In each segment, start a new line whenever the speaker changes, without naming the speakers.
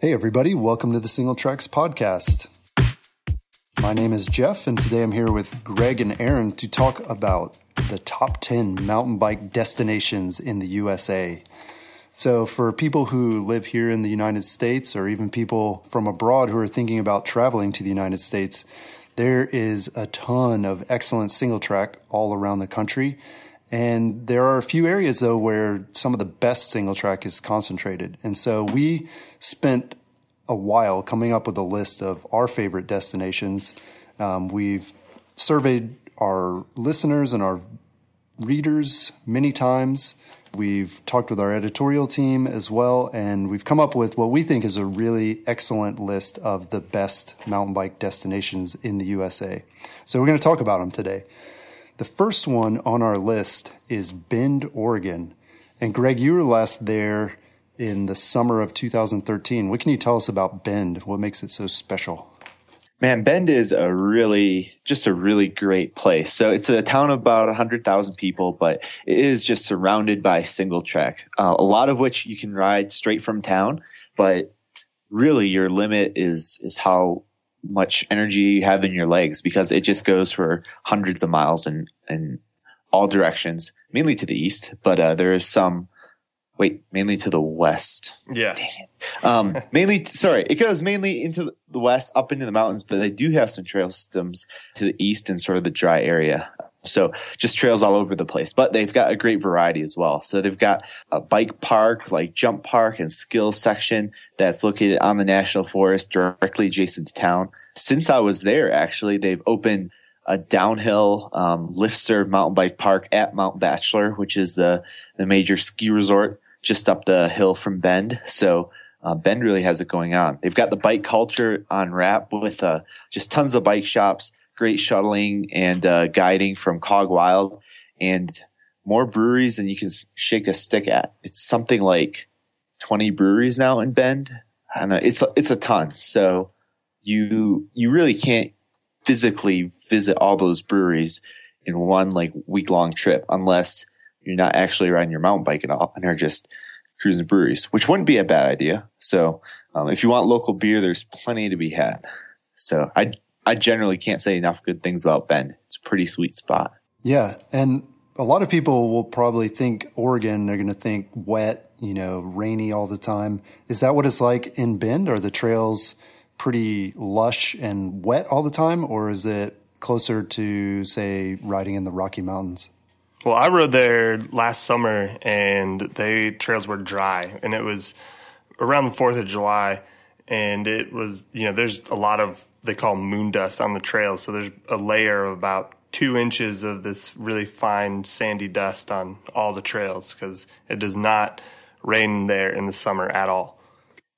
Hey, everybody, welcome to the Single Tracks Podcast. My name is Jeff, and today I'm here with Greg and Aaron to talk about the top 10 mountain bike destinations in the USA. So, for people who live here in the United States, or even people from abroad who are thinking about traveling to the United States, there is a ton of excellent single track all around the country. And there are a few areas though where some of the best single track is concentrated. And so we spent a while coming up with a list of our favorite destinations. Um, we've surveyed our listeners and our readers many times. We've talked with our editorial team as well, and we've come up with what we think is a really excellent list of the best mountain bike destinations in the USA. So we're going to talk about them today. The first one on our list is Bend, Oregon. And Greg, you were last there in the summer of 2013. What can you tell us about Bend? What makes it so special?
Man, Bend is a really, just a really great place. So it's a town of about 100,000 people, but it is just surrounded by single track, uh, a lot of which you can ride straight from town. But really, your limit is is how much energy you have in your legs because it just goes for hundreds of miles in, in all directions, mainly to the east, but uh, there is some, wait, mainly to the west.
Yeah.
Um, mainly, sorry, it goes mainly into the west, up into the mountains, but they do have some trail systems to the east and sort of the dry area. So just trails all over the place, but they've got a great variety as well. So they've got a bike park, like jump park and skill section that's located on the national forest directly adjacent to town. Since I was there, actually, they've opened a downhill um, lift serve mountain bike park at Mount Bachelor, which is the, the major ski resort just up the hill from Bend. So uh, Bend really has it going on. They've got the bike culture on wrap with uh, just tons of bike shops great shuttling and uh, guiding from Cog Wild and more breweries than you can shake a stick at. It's something like 20 breweries now in Bend. I don't know. It's, it's a ton. So you, you really can't physically visit all those breweries in one like week long trip unless you're not actually riding your mountain bike at all and are just cruising breweries, which wouldn't be a bad idea. So, um, if you want local beer, there's plenty to be had. So I I generally can't say enough good things about Bend. It's a pretty sweet spot.
Yeah. And a lot of people will probably think Oregon, they're going to think wet, you know, rainy all the time. Is that what it's like in Bend? Are the trails pretty lush and wet all the time? Or is it closer to, say, riding in the Rocky Mountains?
Well, I rode there last summer and the trails were dry and it was around the 4th of July and it was, you know, there's a lot of they call moon dust on the trail. So there's a layer of about two inches of this really fine sandy dust on all the trails because it does not rain there in the summer at all.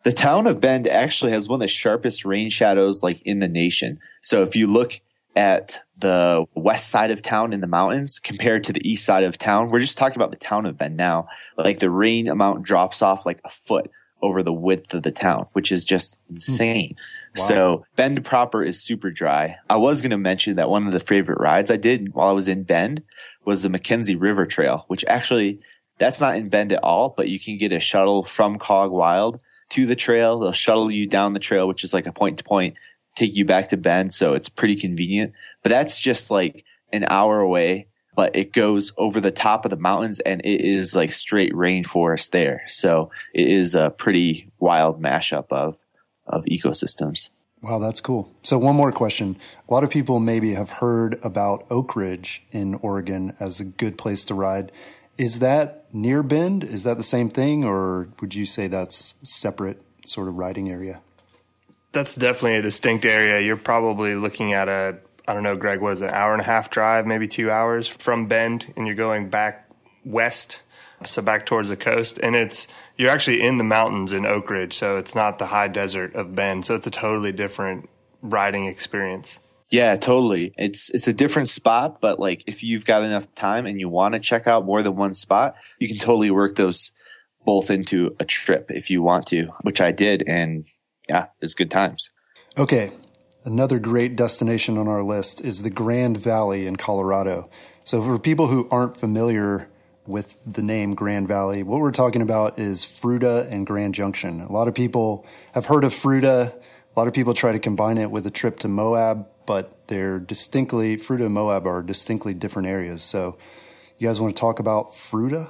The town of Bend actually has one of the sharpest rain shadows like in the nation. So if you look at the west side of town in the mountains compared to the east side of town, we're just talking about the town of Bend now. Like the rain amount drops off like a foot over the width of the town, which is just hmm. insane. So Bend proper is super dry. I was going to mention that one of the favorite rides I did while I was in Bend was the McKenzie River Trail, which actually that's not in Bend at all, but you can get a shuttle from Cog Wild to the trail. They'll shuttle you down the trail, which is like a point to point, take you back to Bend. So it's pretty convenient, but that's just like an hour away but it goes over the top of the mountains and it is like straight rainforest there. So it is a pretty wild mashup of, of ecosystems.
Wow, that's cool. So one more question. A lot of people maybe have heard about Oakridge in Oregon as a good place to ride. Is that near Bend? Is that the same thing or would you say that's separate sort of riding area?
That's definitely a distinct area. You're probably looking at a I don't know, Greg, what is it, an hour and a half drive, maybe two hours from Bend, and you're going back west, so back towards the coast. And it's, you're actually in the mountains in Oakridge, so it's not the high desert of Bend. So it's a totally different riding experience.
Yeah, totally. It's it's a different spot, but like if you've got enough time and you want to check out more than one spot, you can totally work those both into a trip if you want to, which I did and yeah, it's good times.
Okay, Another great destination on our list is the Grand Valley in Colorado. So, for people who aren't familiar with the name Grand Valley. What we're talking about is Fruita and Grand Junction. A lot of people have heard of Fruita. A lot of people try to combine it with a trip to Moab, but they're distinctly, Fruita and Moab are distinctly different areas. So, you guys want to talk about Fruita?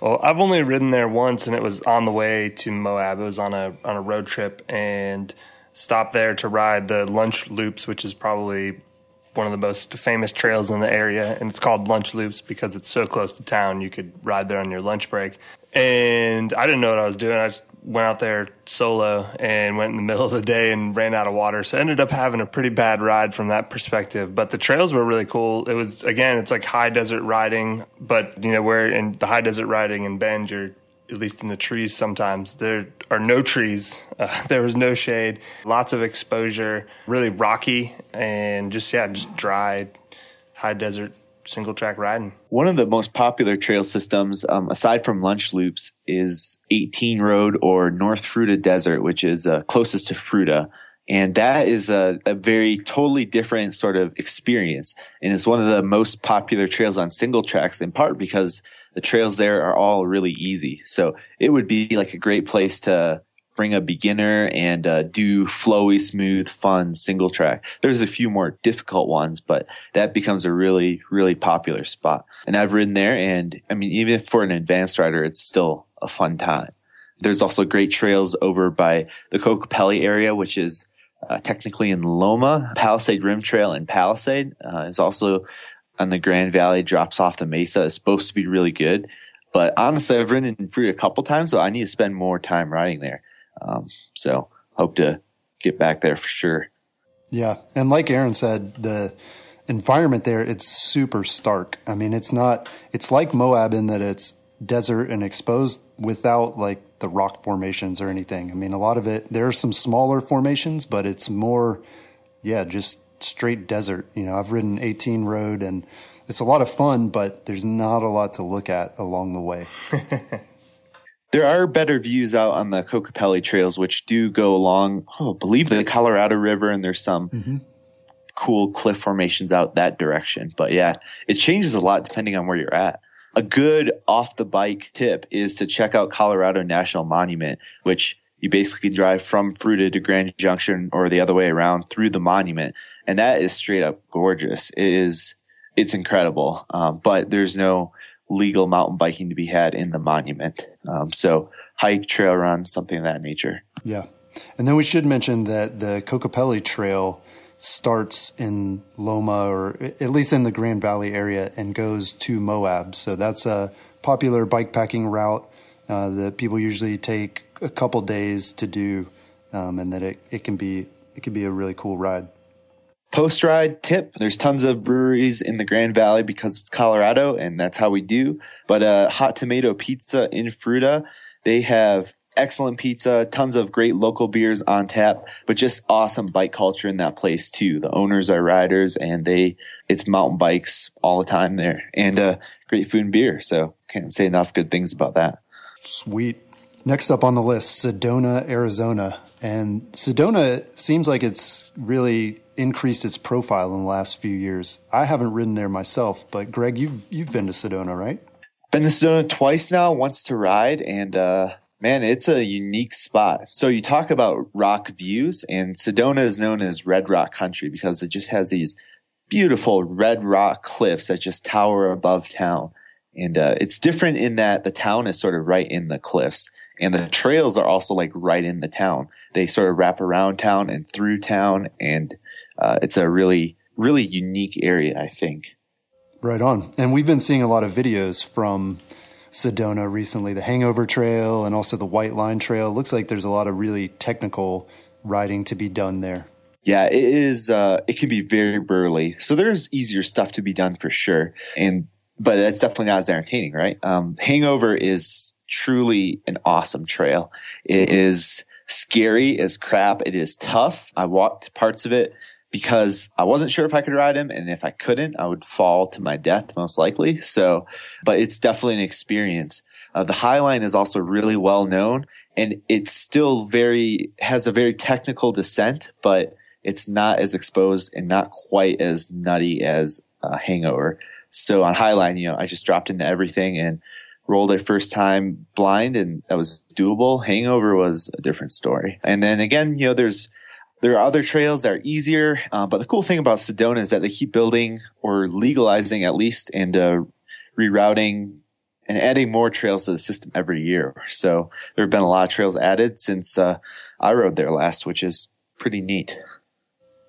Well, I've only ridden there once, and it was on the way to Moab. It was on a on a road trip, and stopped there to ride the lunch loops, which is probably one of the most famous trails in the area, and it's called Lunch Loops because it's so close to town. You could ride there on your lunch break. And I didn't know what I was doing. I just went out there solo and went in the middle of the day and ran out of water. So I ended up having a pretty bad ride from that perspective. But the trails were really cool. It was again, it's like high desert riding, but you know where in the high desert riding in Bend, you're at least in the trees sometimes there are no trees uh, there was no shade lots of exposure really rocky and just yeah just dry high desert single track riding.
One of the most popular trail systems um, aside from lunch loops is 18 road or north fruita desert which is uh, closest to fruita. And that is a, a very totally different sort of experience. And it's one of the most popular trails on single tracks in part because the trails there are all really easy. So it would be like a great place to bring a beginner and uh, do flowy, smooth, fun single track. There's a few more difficult ones, but that becomes a really, really popular spot. And I've ridden there, and I mean, even for an advanced rider, it's still a fun time. There's also great trails over by the Kokopelli area, which is uh, technically in Loma. Palisade Rim Trail in Palisade uh, is also on the Grand Valley drops off the mesa is supposed to be really good. But honestly, I've ridden free a couple times, so I need to spend more time riding there. Um, so hope to get back there for sure.
Yeah, and like Aaron said, the environment there it's super stark. I mean, it's not. It's like Moab in that it's desert and exposed without like the rock formations or anything. I mean, a lot of it there are some smaller formations, but it's more, yeah, just straight desert. You know, I've ridden 18 road and it's a lot of fun, but there's not a lot to look at along the way.
there are better views out on the Kokopelli trails, which do go along, oh, I believe the Colorado River, and there's some mm-hmm. cool cliff formations out that direction. But yeah, it changes a lot depending on where you're at. A good off the bike tip is to check out Colorado National Monument, which you basically drive from Fruita to Grand Junction or the other way around through the monument. And that is straight up gorgeous. It is, it's incredible. Um, but there's no legal mountain biking to be had in the monument. Um, so hike, trail run, something of that nature.
Yeah. And then we should mention that the Kokopelli Trail starts in Loma or at least in the Grand Valley area and goes to Moab. So that's a popular bikepacking route uh, that people usually take a couple days to do, um, and that it, it can be it can be a really cool ride.
Post ride tip: There's tons of breweries in the Grand Valley because it's Colorado, and that's how we do. But uh, Hot Tomato Pizza in Fruita, they have excellent pizza, tons of great local beers on tap, but just awesome bike culture in that place too. The owners are riders and they, it's mountain bikes all the time there and, uh, great food and beer. So can't say enough good things about that.
Sweet. Next up on the list, Sedona, Arizona. And Sedona seems like it's really increased its profile in the last few years. I haven't ridden there myself, but Greg, you've you've been to Sedona, right?
Been to Sedona twice now, once to ride, and uh, man, it's a unique spot. So you talk about rock views, and Sedona is known as Red Rock Country because it just has these beautiful red rock cliffs that just tower above town. And uh, it's different in that the town is sort of right in the cliffs and the trails are also like right in the town. They sort of wrap around town and through town, and uh, it's a really, really unique area, I think.
Right on. And we've been seeing a lot of videos from Sedona recently, the Hangover Trail and also the White Line Trail. Looks like there's a lot of really technical riding to be done there.
Yeah, it is. Uh, it can be very burly, so there's easier stuff to be done for sure. And but that's definitely not as entertaining, right? Um, Hangover is truly an awesome trail. It is scary as crap. It is tough. I walked parts of it because I wasn't sure if I could ride him. And if I couldn't, I would fall to my death most likely. So, but it's definitely an experience. Uh, the High Line is also really well known and it's still very, has a very technical descent, but it's not as exposed and not quite as nutty as a hangover. So on Highline, you know, I just dropped into everything and rolled it first time blind and that was doable. Hangover was a different story. And then again, you know, there's, there are other trails that are easier. Uh, but the cool thing about Sedona is that they keep building or legalizing at least and, uh, rerouting and adding more trails to the system every year. So there have been a lot of trails added since, uh, I rode there last, which is pretty neat.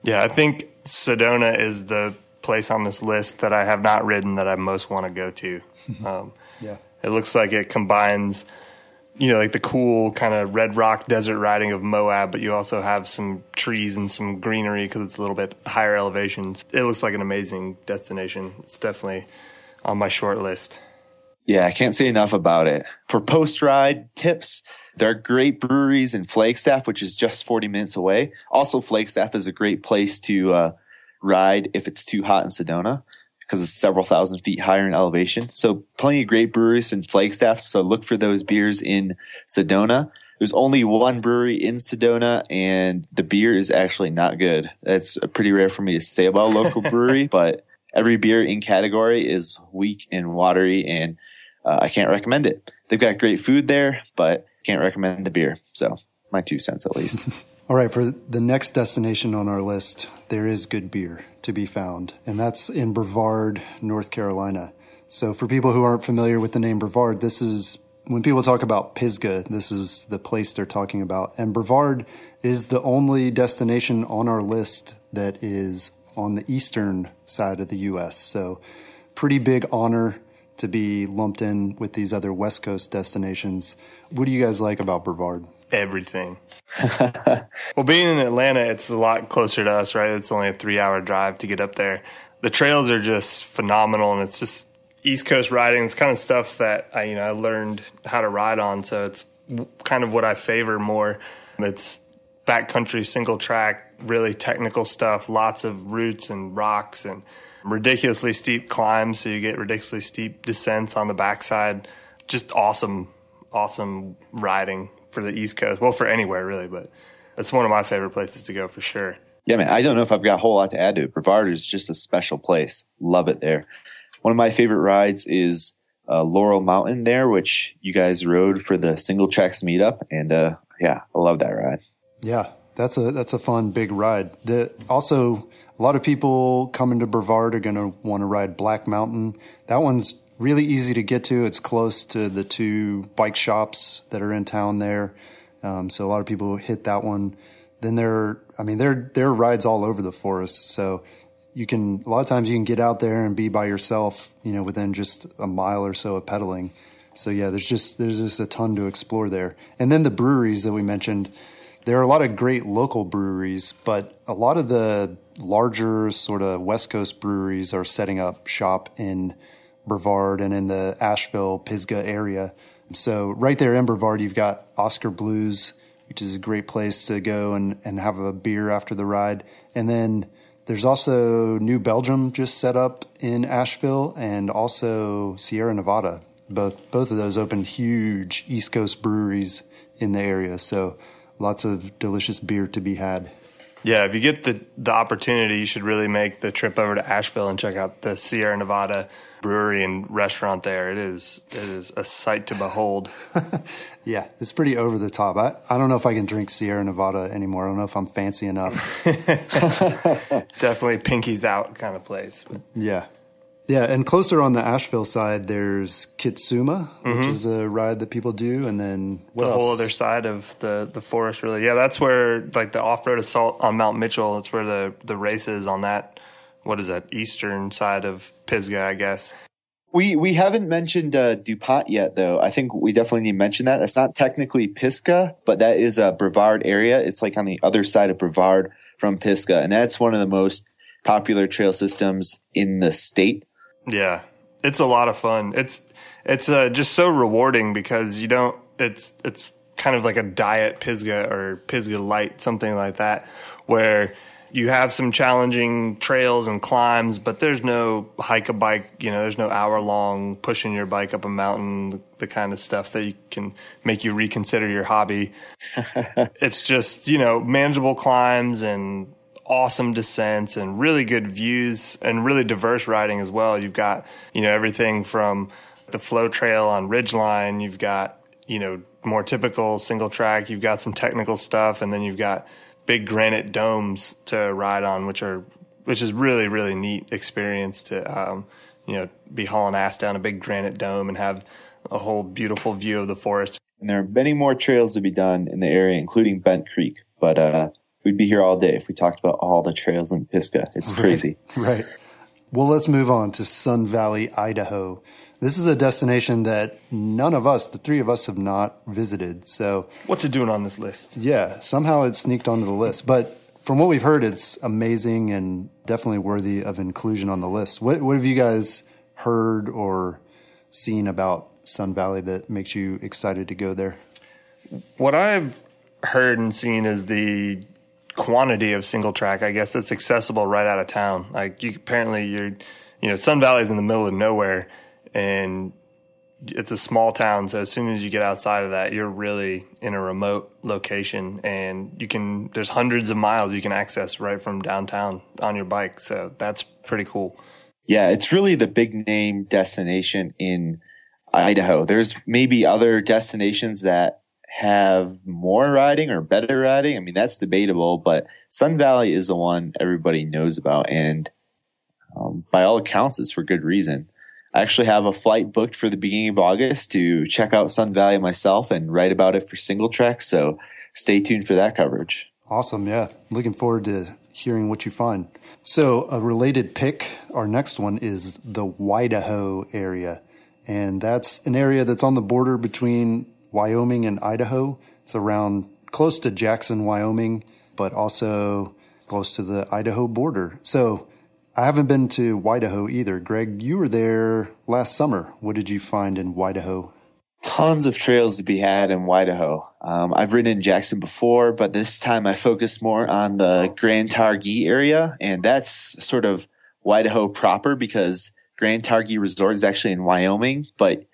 Yeah. I think Sedona is the place on this list that I have not ridden that I most want to go to. Um,
yeah.
It looks like it combines, you know, like the cool kind of red rock desert riding of Moab, but you also have some trees and some greenery because it's a little bit higher elevations. It looks like an amazing destination. It's definitely on my short list.
Yeah, I can't say enough about it. For post ride tips, there are great breweries in Flagstaff, which is just 40 minutes away. Also, Flagstaff is a great place to uh, ride if it's too hot in Sedona because it's several thousand feet higher in elevation. So plenty of great breweries in Flagstaff. So look for those beers in Sedona. There's only one brewery in Sedona and the beer is actually not good. That's pretty rare for me to say about a local brewery, but every beer in category is weak and watery and uh, I can't recommend it. They've got great food there, but can't recommend the beer. So my two cents at least.
All right, for the next destination on our list, there is good beer to be found, and that's in Brevard, North Carolina. So, for people who aren't familiar with the name Brevard, this is when people talk about Pisgah, this is the place they're talking about. And Brevard is the only destination on our list that is on the eastern side of the U.S. So, pretty big honor to be lumped in with these other West Coast destinations. What do you guys like about Brevard?
Everything. well, being in Atlanta, it's a lot closer to us, right? It's only a three hour drive to get up there. The trails are just phenomenal, and it's just East Coast riding. It's kind of stuff that I, you know, I learned how to ride on, so it's kind of what I favor more. It's backcountry, single track, really technical stuff, lots of roots and rocks and ridiculously steep climbs, so you get ridiculously steep descents on the backside. Just awesome, awesome riding for the East Coast. Well, for anywhere really, but it's one of my favorite places to go for sure.
Yeah, man. I don't know if I've got a whole lot to add to it. Brevard is just a special place. Love it there. One of my favorite rides is uh, Laurel Mountain there, which you guys rode for the single tracks meetup, and uh, yeah, I love that ride.
Yeah, that's a that's a fun big ride. The also a lot of people coming to Brevard are going to want to ride Black Mountain. That one's really easy to get to. It's close to the two bike shops that are in town there. Um, so a lot of people hit that one. Then there, I mean, there there are rides all over the forest. So you can a lot of times you can get out there and be by yourself, you know, within just a mile or so of pedaling. So yeah, there's just there's just a ton to explore there. And then the breweries that we mentioned, there are a lot of great local breweries, but a lot of the larger sort of West Coast breweries are setting up shop in Brevard and in the Asheville, Pisgah area. So right there in Brevard, you've got Oskar Blues, which is a great place to go and, and have a beer after the ride. And then there's also New Belgium just set up in Asheville and also Sierra Nevada. Both both of those opened huge East Coast breweries in the area. So lots of delicious beer to be had.
Yeah, if you get the the opportunity, you should really make the trip over to Asheville and check out the Sierra Nevada brewery and restaurant there. It is it is a sight to behold.
yeah, it's pretty over the top. I, I don't know if I can drink Sierra Nevada anymore. I don't know if I'm fancy enough.
Definitely pinkies out kind of place.
But. Yeah. Yeah, and closer on the Asheville side, there's Kitsuma, mm-hmm. which is a ride that people do, and then
the
else?
whole other side of the the forest. Really, yeah, that's where like the off road assault on Mount Mitchell. That's where the the races on that what is that eastern side of Pisgah, I guess.
We we haven't mentioned uh, Dupont yet, though. I think we definitely need to mention that. That's not technically Pisgah, but that is a Brevard area. It's like on the other side of Brevard from Pisgah, and that's one of the most popular trail systems in the state.
Yeah, it's a lot of fun. It's it's uh, just so rewarding because you don't. It's it's kind of like a diet Pisgah or Pisgah light, something like that, where you have some challenging trails and climbs, but there's no hike a bike, you know, there's no hour long pushing your bike up a mountain, the kind of stuff that you can make you reconsider your hobby. it's just, you know, manageable climbs and awesome descents and really good views and really diverse riding as well. You've got, you know, everything from the flow trail on Ridgeline. You've got, you know, more typical single track. You've got some technical stuff and then you've got big granite domes to ride on, which are, which is really, really neat experience to, um, you know, be hauling ass down a big granite dome and have a whole beautiful view of the forest.
And there are many more trails to be done in the area, including Bent Creek. But uh, we'd be here all day if we talked about all the trails in Pisgah. It's crazy.
Right. right. Well, let's move on to Sun Valley, Idaho. This is a destination that none of us, the three of us, have not visited. So,
what's it doing on this list?
Yeah, somehow it sneaked onto the list. But from what we've heard, it's amazing and definitely worthy of inclusion on the list. What, what have you guys heard or seen about Sun Valley that makes you excited to go there?
What I've heard and seen is the quantity of single track. I guess that's accessible right out of town. Like you, apparently you're, you know, Sun Valley is in the middle of nowhere, and it's a small town. So as soon as you get outside of that, you're really in a remote location, and you can. There's hundreds of miles you can access right from downtown on your bike. So that's pretty cool.
Yeah, it's really the big name destination in Idaho. There's maybe other destinations that have more riding or better riding. I mean, that's debatable, but Sun Valley is the one everybody knows about. And um, by all accounts, it's for good reason. I actually have a flight booked for the beginning of August to check out Sun Valley myself and write about it for single track. So stay tuned for that coverage.
Awesome. Yeah. Looking forward to hearing what you find. So, a related pick, our next one is the Wydaho area. And that's an area that's on the border between Wyoming and Idaho. It's around close to Jackson, Wyoming, but also close to the Idaho border. So I haven't been to Wydaho either. Greg, you were there last summer. What did you find in Wydaho?
Tons of trails to be had in Wydaho. Um, I've ridden in Jackson before, but this time I focused more on the Grand Targhee area, and that's sort of Widaho proper because Grand Targhee Resort is actually in Wyoming, but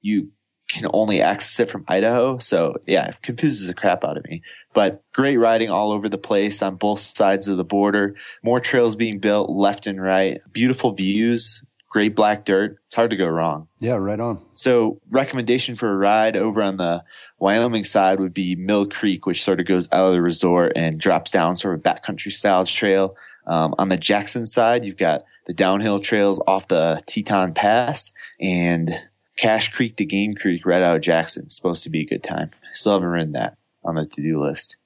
you can only access it from Idaho. So yeah, it confuses the crap out of me. But great riding all over the place on both sides of the border. More trails being built left and right. Beautiful views. Great black dirt. It's hard to go wrong.
Yeah, right on.
So recommendation for a ride over on the Wyoming side would be Mill Creek, which sort of goes out of the resort and drops down sort of backcountry style trail. Um, on the Jackson side, you've got the downhill trails off the Teton Pass and Cache Creek to Game Creek right out of Jackson. It's supposed to be a good time. Still haven't written that on the to do list.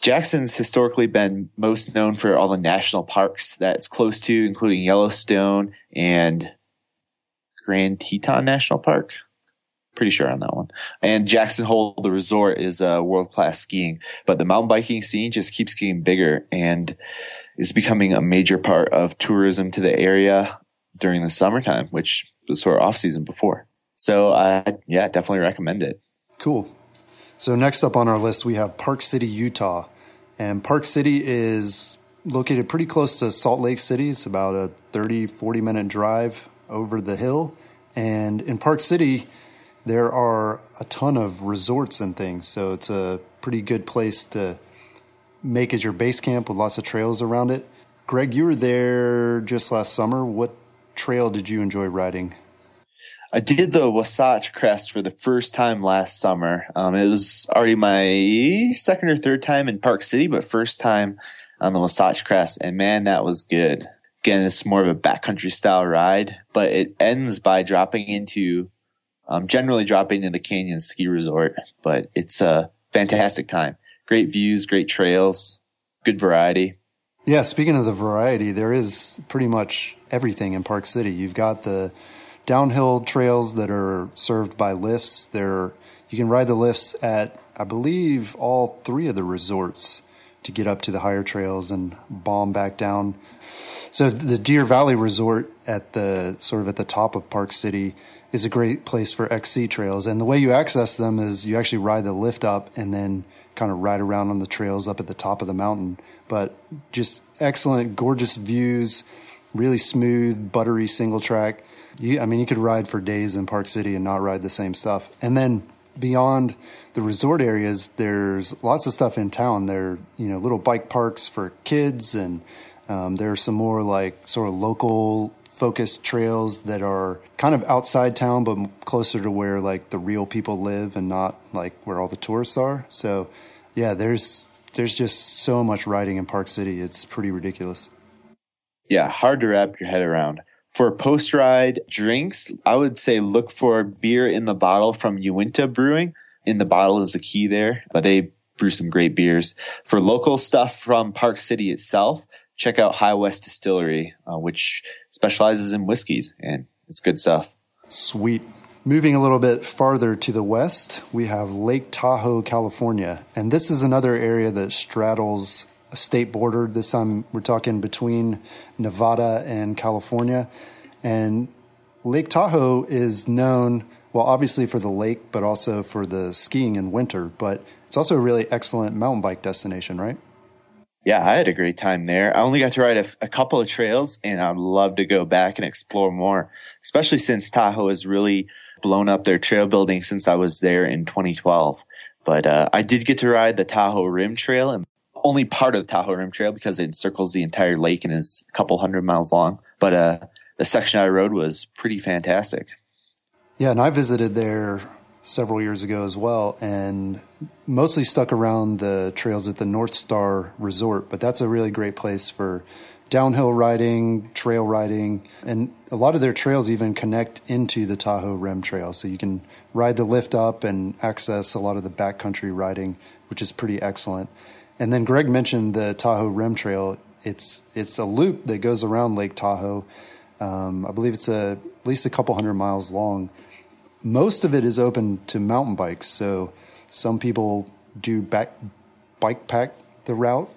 Jackson's historically been most known for all the national parks that it's close to, including Yellowstone and Grand Teton National Park. Pretty sure on that one. And Jackson Hole, the resort, is uh, world class skiing, but the mountain biking scene just keeps getting bigger and is becoming a major part of tourism to the area during the summertime, which was sort of off season before. So, uh, yeah, definitely recommend it.
Cool. So, next up on our list, we have Park City, Utah. And Park City is located pretty close to Salt Lake City. It's about a 30, 40 minute drive over the hill. And in Park City, there are a ton of resorts and things. So, it's a pretty good place to make as your base camp with lots of trails around it. Greg, you were there just last summer. What trail did you enjoy riding?
I did the Wasatch Crest for the first time last summer. Um, it was already my second or third time in Park City, but first time on the Wasatch Crest. And man, that was good. Again, it's more of a backcountry style ride, but it ends by dropping into, um, generally dropping into the Canyon Ski Resort. But it's a fantastic time. Great views, great trails, good variety.
Yeah, speaking of the variety, there is pretty much everything in Park City. You've got the downhill trails that are served by lifts. There, you can ride the lifts at, I believe, all three of the resorts to get up to the higher trails and bomb back down. So the Deer Valley Resort at the sort of at the top of Park City is a great place for XC trails. And the way you access them is you actually ride the lift up and then kind of ride around on the trails up at the top of the mountain. But just excellent, gorgeous views, really smooth, buttery single track. You, I mean, you could ride for days in Park City and not ride the same stuff. And then beyond the resort areas, there's lots of stuff in town. There, you know, little bike parks for kids, and um, there are some more like sort of local focused trails that are kind of outside town, but closer to where like the real people live and not like where all the tourists are. So, yeah, there's there's just so much riding in Park City. It's pretty ridiculous.
Yeah, hard to wrap your head around. For post ride drinks, I would say look for beer in the bottle from Uinta Brewing. In the bottle is the key there, but they brew some great beers. For local stuff from Park City itself, check out High West Distillery, uh, which specializes in whiskeys, and it's good stuff.
Sweet. Moving a little bit farther to the west, we have Lake Tahoe, California. And this is another area that straddles a state border. This time we're talking between Nevada and California. And Lake Tahoe is known, well, obviously for the lake, but also for the skiing in winter. But it's also a really excellent mountain bike destination, right?
Yeah, I had a great time there. I only got to ride a, a, couple of trails and I'd love to go back and explore more, especially since Tahoe has really blown up their trail building since I was there in 2012. But uh, I did get to ride the Tahoe Rim Trail and only part of the Tahoe Rim Trail because it encircles the entire lake and is a couple hundred miles long. But uh, the section I rode was pretty fantastic.
Yeah, and I visited there several years ago as well, and mostly stuck around the trails at the Northstar Resort. But that's a really great place for downhill riding, trail riding, and a lot of their trails even connect into the Tahoe Rim Trail. So you can ride the lift up and access a lot of the backcountry riding, which is pretty excellent. And then Greg mentioned the Tahoe Rim Trail. It's it's a loop that goes around Lake Tahoe. Um, I believe it's a, at least a couple hundred miles long. Most of it is open to mountain bikes, so some people do back bike pack the route,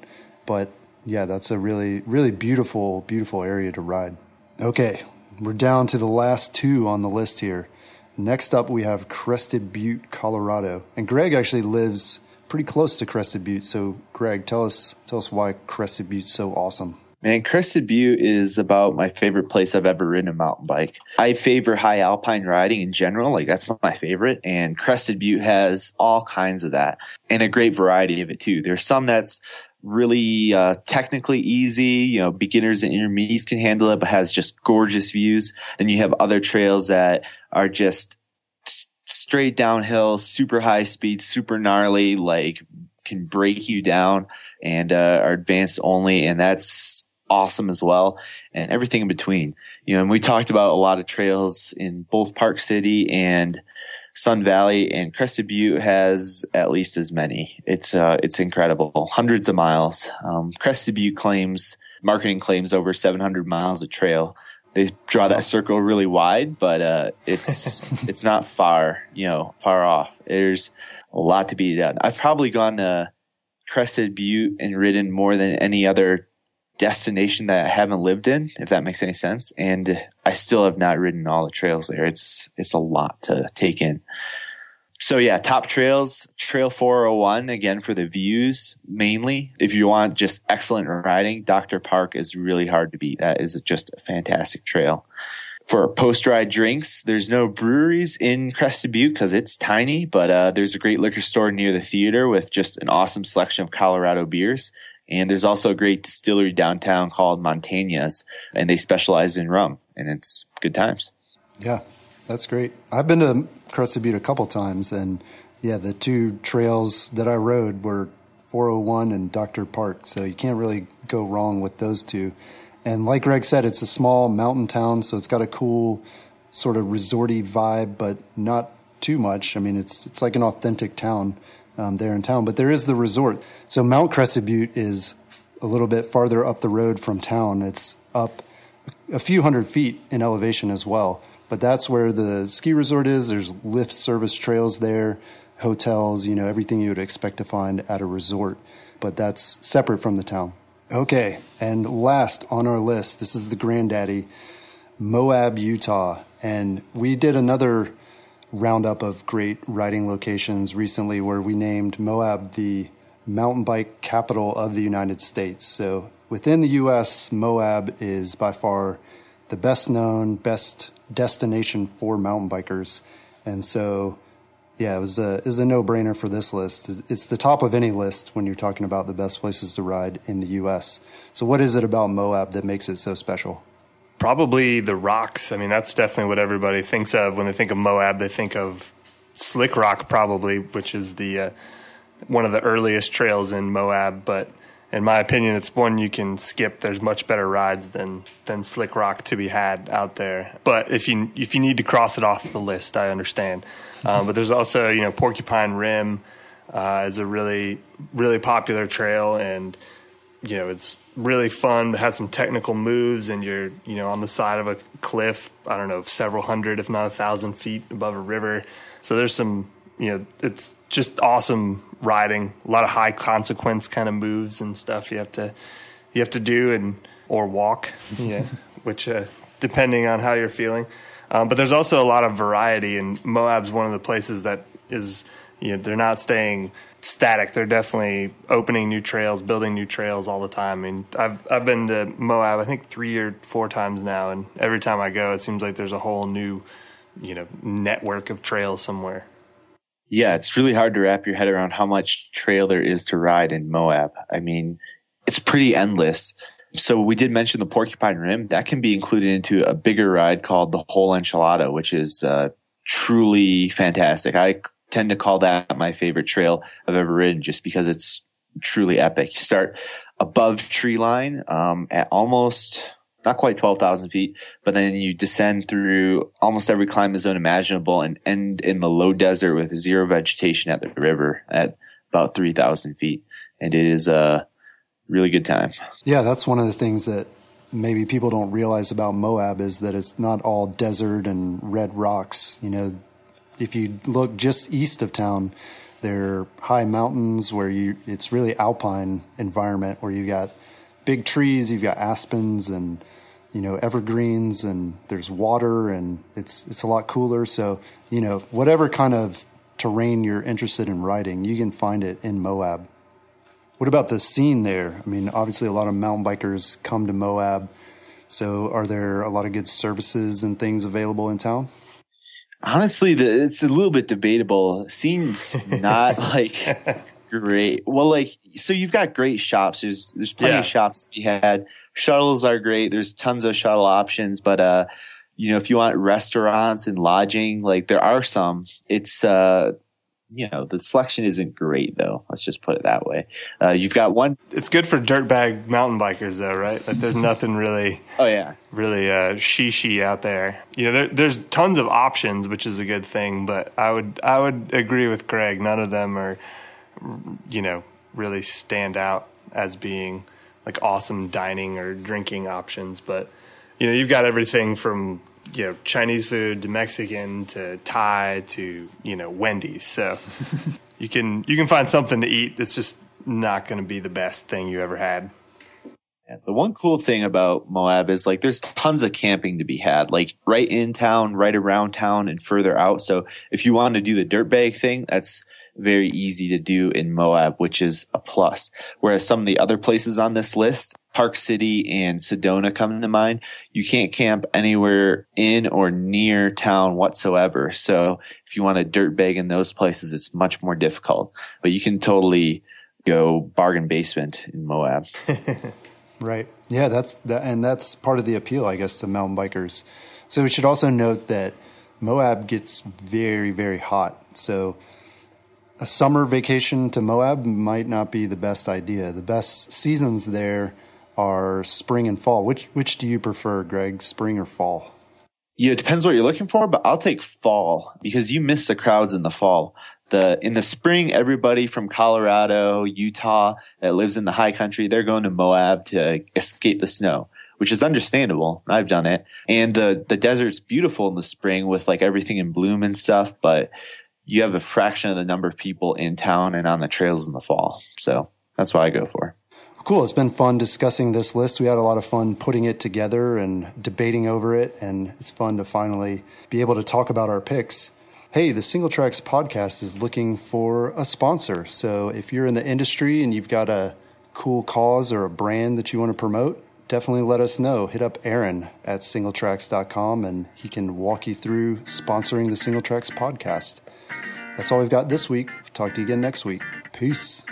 but yeah, that's a really really beautiful beautiful area to ride. Okay, we're down to the last two on the list here. Next up, we have Crested Butte, Colorado, and Greg actually lives pretty close to Crested Butte. So, Greg, tell us tell us why Crested Butte's so awesome.
Man, Crested Butte is about my favorite place I've ever ridden a mountain bike. I favor high alpine riding in general. Like that's my favorite. And Crested Butte has all kinds of that and a great variety of it too. There's some that's really uh, technically easy. You know, beginners and intermediates can handle it, but has just gorgeous views. Then you have other trails that are just straight downhill, super high speed, super gnarly, like can break you down and uh, are advanced only. And that's awesome as well. And everything in between. You know, and we talked about a lot of trails in both Park City and Sun Valley and Crested Butte has at least as many. It's uh, it's incredible, hundreds of miles. Um, Crested Butte claims marketing claims over 700 miles of trail, they draw that circle really wide, but uh, it's it's not far, you know, far off. There's a lot to be done. I've probably gone to Crested Butte and ridden more than any other destination that I haven't lived in, if that makes any sense. And I still have not ridden all the trails there. It's it's a lot to take in. So yeah, top trails, Trail 401 again for the views mainly. If you want just excellent riding, Dr. Park is really hard to beat. That is just a fantastic trail. For post ride drinks, there's no breweries in Crested Butte because it's tiny, but uh, there's a great liquor store near the theater with just an awesome selection of Colorado beers. And there's also a great distillery downtown called Montañas, and they specialize in rum, and it's good times.
Yeah, that's great. I've been to Crested Butte a couple times, and yeah, the two trails that I rode were 401 and Dr. Park, so you can't really go wrong with those two. And like Greg said, it's a small mountain town, so it's got a cool sort of resorty vibe, but not too much. I mean, it's it's like an authentic town um, there in town, but there is the resort. So Mount Crested Butte is a little bit farther up the road from town. It's up a few hundred feet in elevation as well. But that's where the ski resort is. There's lift service trails there, hotels, you know, everything you would expect to find at a resort. But that's separate from the town. Okay, and last on our list, this is the granddaddy, Moab, Utah. And we did another roundup of great riding locations recently where we named Moab the mountain bike capital of the United States. So within the US, Moab is by far the best known, best destination for mountain bikers. And so Yeah, it was a it was a no brainer for this list. It's the top of any list when you're talking about the best places to ride in the U.S. So, what is it about Moab that makes it so special?
Probably the rocks. I mean, that's definitely what everybody thinks of when they think of Moab. They think of Slick Rock, probably, which is the uh, one of the earliest trails in Moab. But in my opinion, it's one you can skip. There's much better rides than than Slick Rock to be had out there. But if you if you need to cross it off the list, I understand. Um, but there's also you know Porcupine Rim uh, is a really really popular trail, and you know it's really fun. It has some technical moves, and you're you know on the side of a cliff. I don't know, several hundred, if not a thousand feet above a river. So there's some you know it's just awesome riding. A lot of high consequence kind of moves and stuff you have to you have to do and or walk. Yeah, which uh, depending on how you're feeling. Um, but there's also a lot of variety, and Moab's one of the places that is you know they're not staying static. They're definitely opening new trails, building new trails all the time. I mean, I've I've been to Moab I think three or four times now, and every time I go, it seems like there's a whole new you know network of trails somewhere.
Yeah, it's really hard to wrap your head around how much trail there is to ride in Moab. I mean, it's pretty endless. So we did mention the Porcupine Rim. That can be included into a bigger ride called the Whole Enchilada, which is uh, truly fantastic. I tend to call that my favorite trail I've ever ridden just because it's truly epic. You start above tree line um, at almost not quite 12,000 feet, but then you descend through almost every climate zone imaginable and end in the low desert with zero vegetation at the river at about 3,000 feet. And it is a really good time.
Yeah, that's one of the things that maybe people don't realize about Moab is that it's not all desert and red rocks. You know, if you look just east of town, there are high mountains where you it's really alpine environment where you've got big trees, you've got aspens and you know evergreens and there's water and it's it's a lot cooler. So you know whatever kind of terrain you're interested in riding you can find it in Moab. What about the scene there? I mean obviously a lot of mountain bikers come to Moab. So are there a lot of good services and things available in town?
Honestly the, it's a little bit debatable. Scene's not like great. Well like so you've got great shops. There's there's plenty yeah. of shops to be had shuttles are great. There's tons of shuttle options, but uh, you know, if you want restaurants and lodging, like there are some. It's uh, you know, the selection isn't great though. Let's just put it that way. Uh, you've got one.
It's good for dirtbag mountain bikers though, right? Like there's nothing really.
oh yeah.
Really uh, shishi out there. You know, there, there's tons of options, which is a good thing. But I would I would agree with Greg. None of them are, you know, really stand out as being like awesome dining or drinking options, but you know, you've got everything from you know Chinese food to Mexican to Thai to you know Wendy's. So you can you can find something to eat. It's just not going to be the best thing you ever had.
Yeah, the one cool thing about Moab is like there's tons of camping to be had, like right in town, right around town, and further out. So if you want to do the dirt bag thing, that's very easy to do in Moab, which is a plus. Whereas some of the other places on this list, Park City and Sedona come to mind. You can't camp anywhere in or near town whatsoever. So if you want a dirt bag in those places, it's much more difficult, but you can totally go bargain basement in Moab.
right. Yeah. That's that. And that's part of the appeal, I guess, to mountain bikers. So we should also note that Moab gets very, very hot. So a summer vacation to Moab might not be the best idea. The best seasons there are spring and fall. Which which do you prefer, Greg? Spring or fall?
Yeah, it depends what you're looking for, but I'll take fall because you miss the crowds in the fall. The in the spring, everybody from Colorado, Utah that lives in the high country, they're going to Moab to escape the snow, which is understandable. I've done it. And the the desert's beautiful in the spring with like everything in bloom and stuff, but you have a fraction of the number of people in town and on the trails in the fall. So that's what I go for.
Cool. It's been fun discussing this list. We had a lot of fun putting it together and debating over it. And it's fun to finally be able to talk about our picks. Hey, the Single Tracks podcast is looking for a sponsor. So if you're in the industry and you've got a cool cause or a brand that you want to promote, definitely let us know. Hit up Aaron at singletracks.com and he can walk you through sponsoring the Single Tracks podcast. That's all we've got this week. Talk to you again next week. Peace.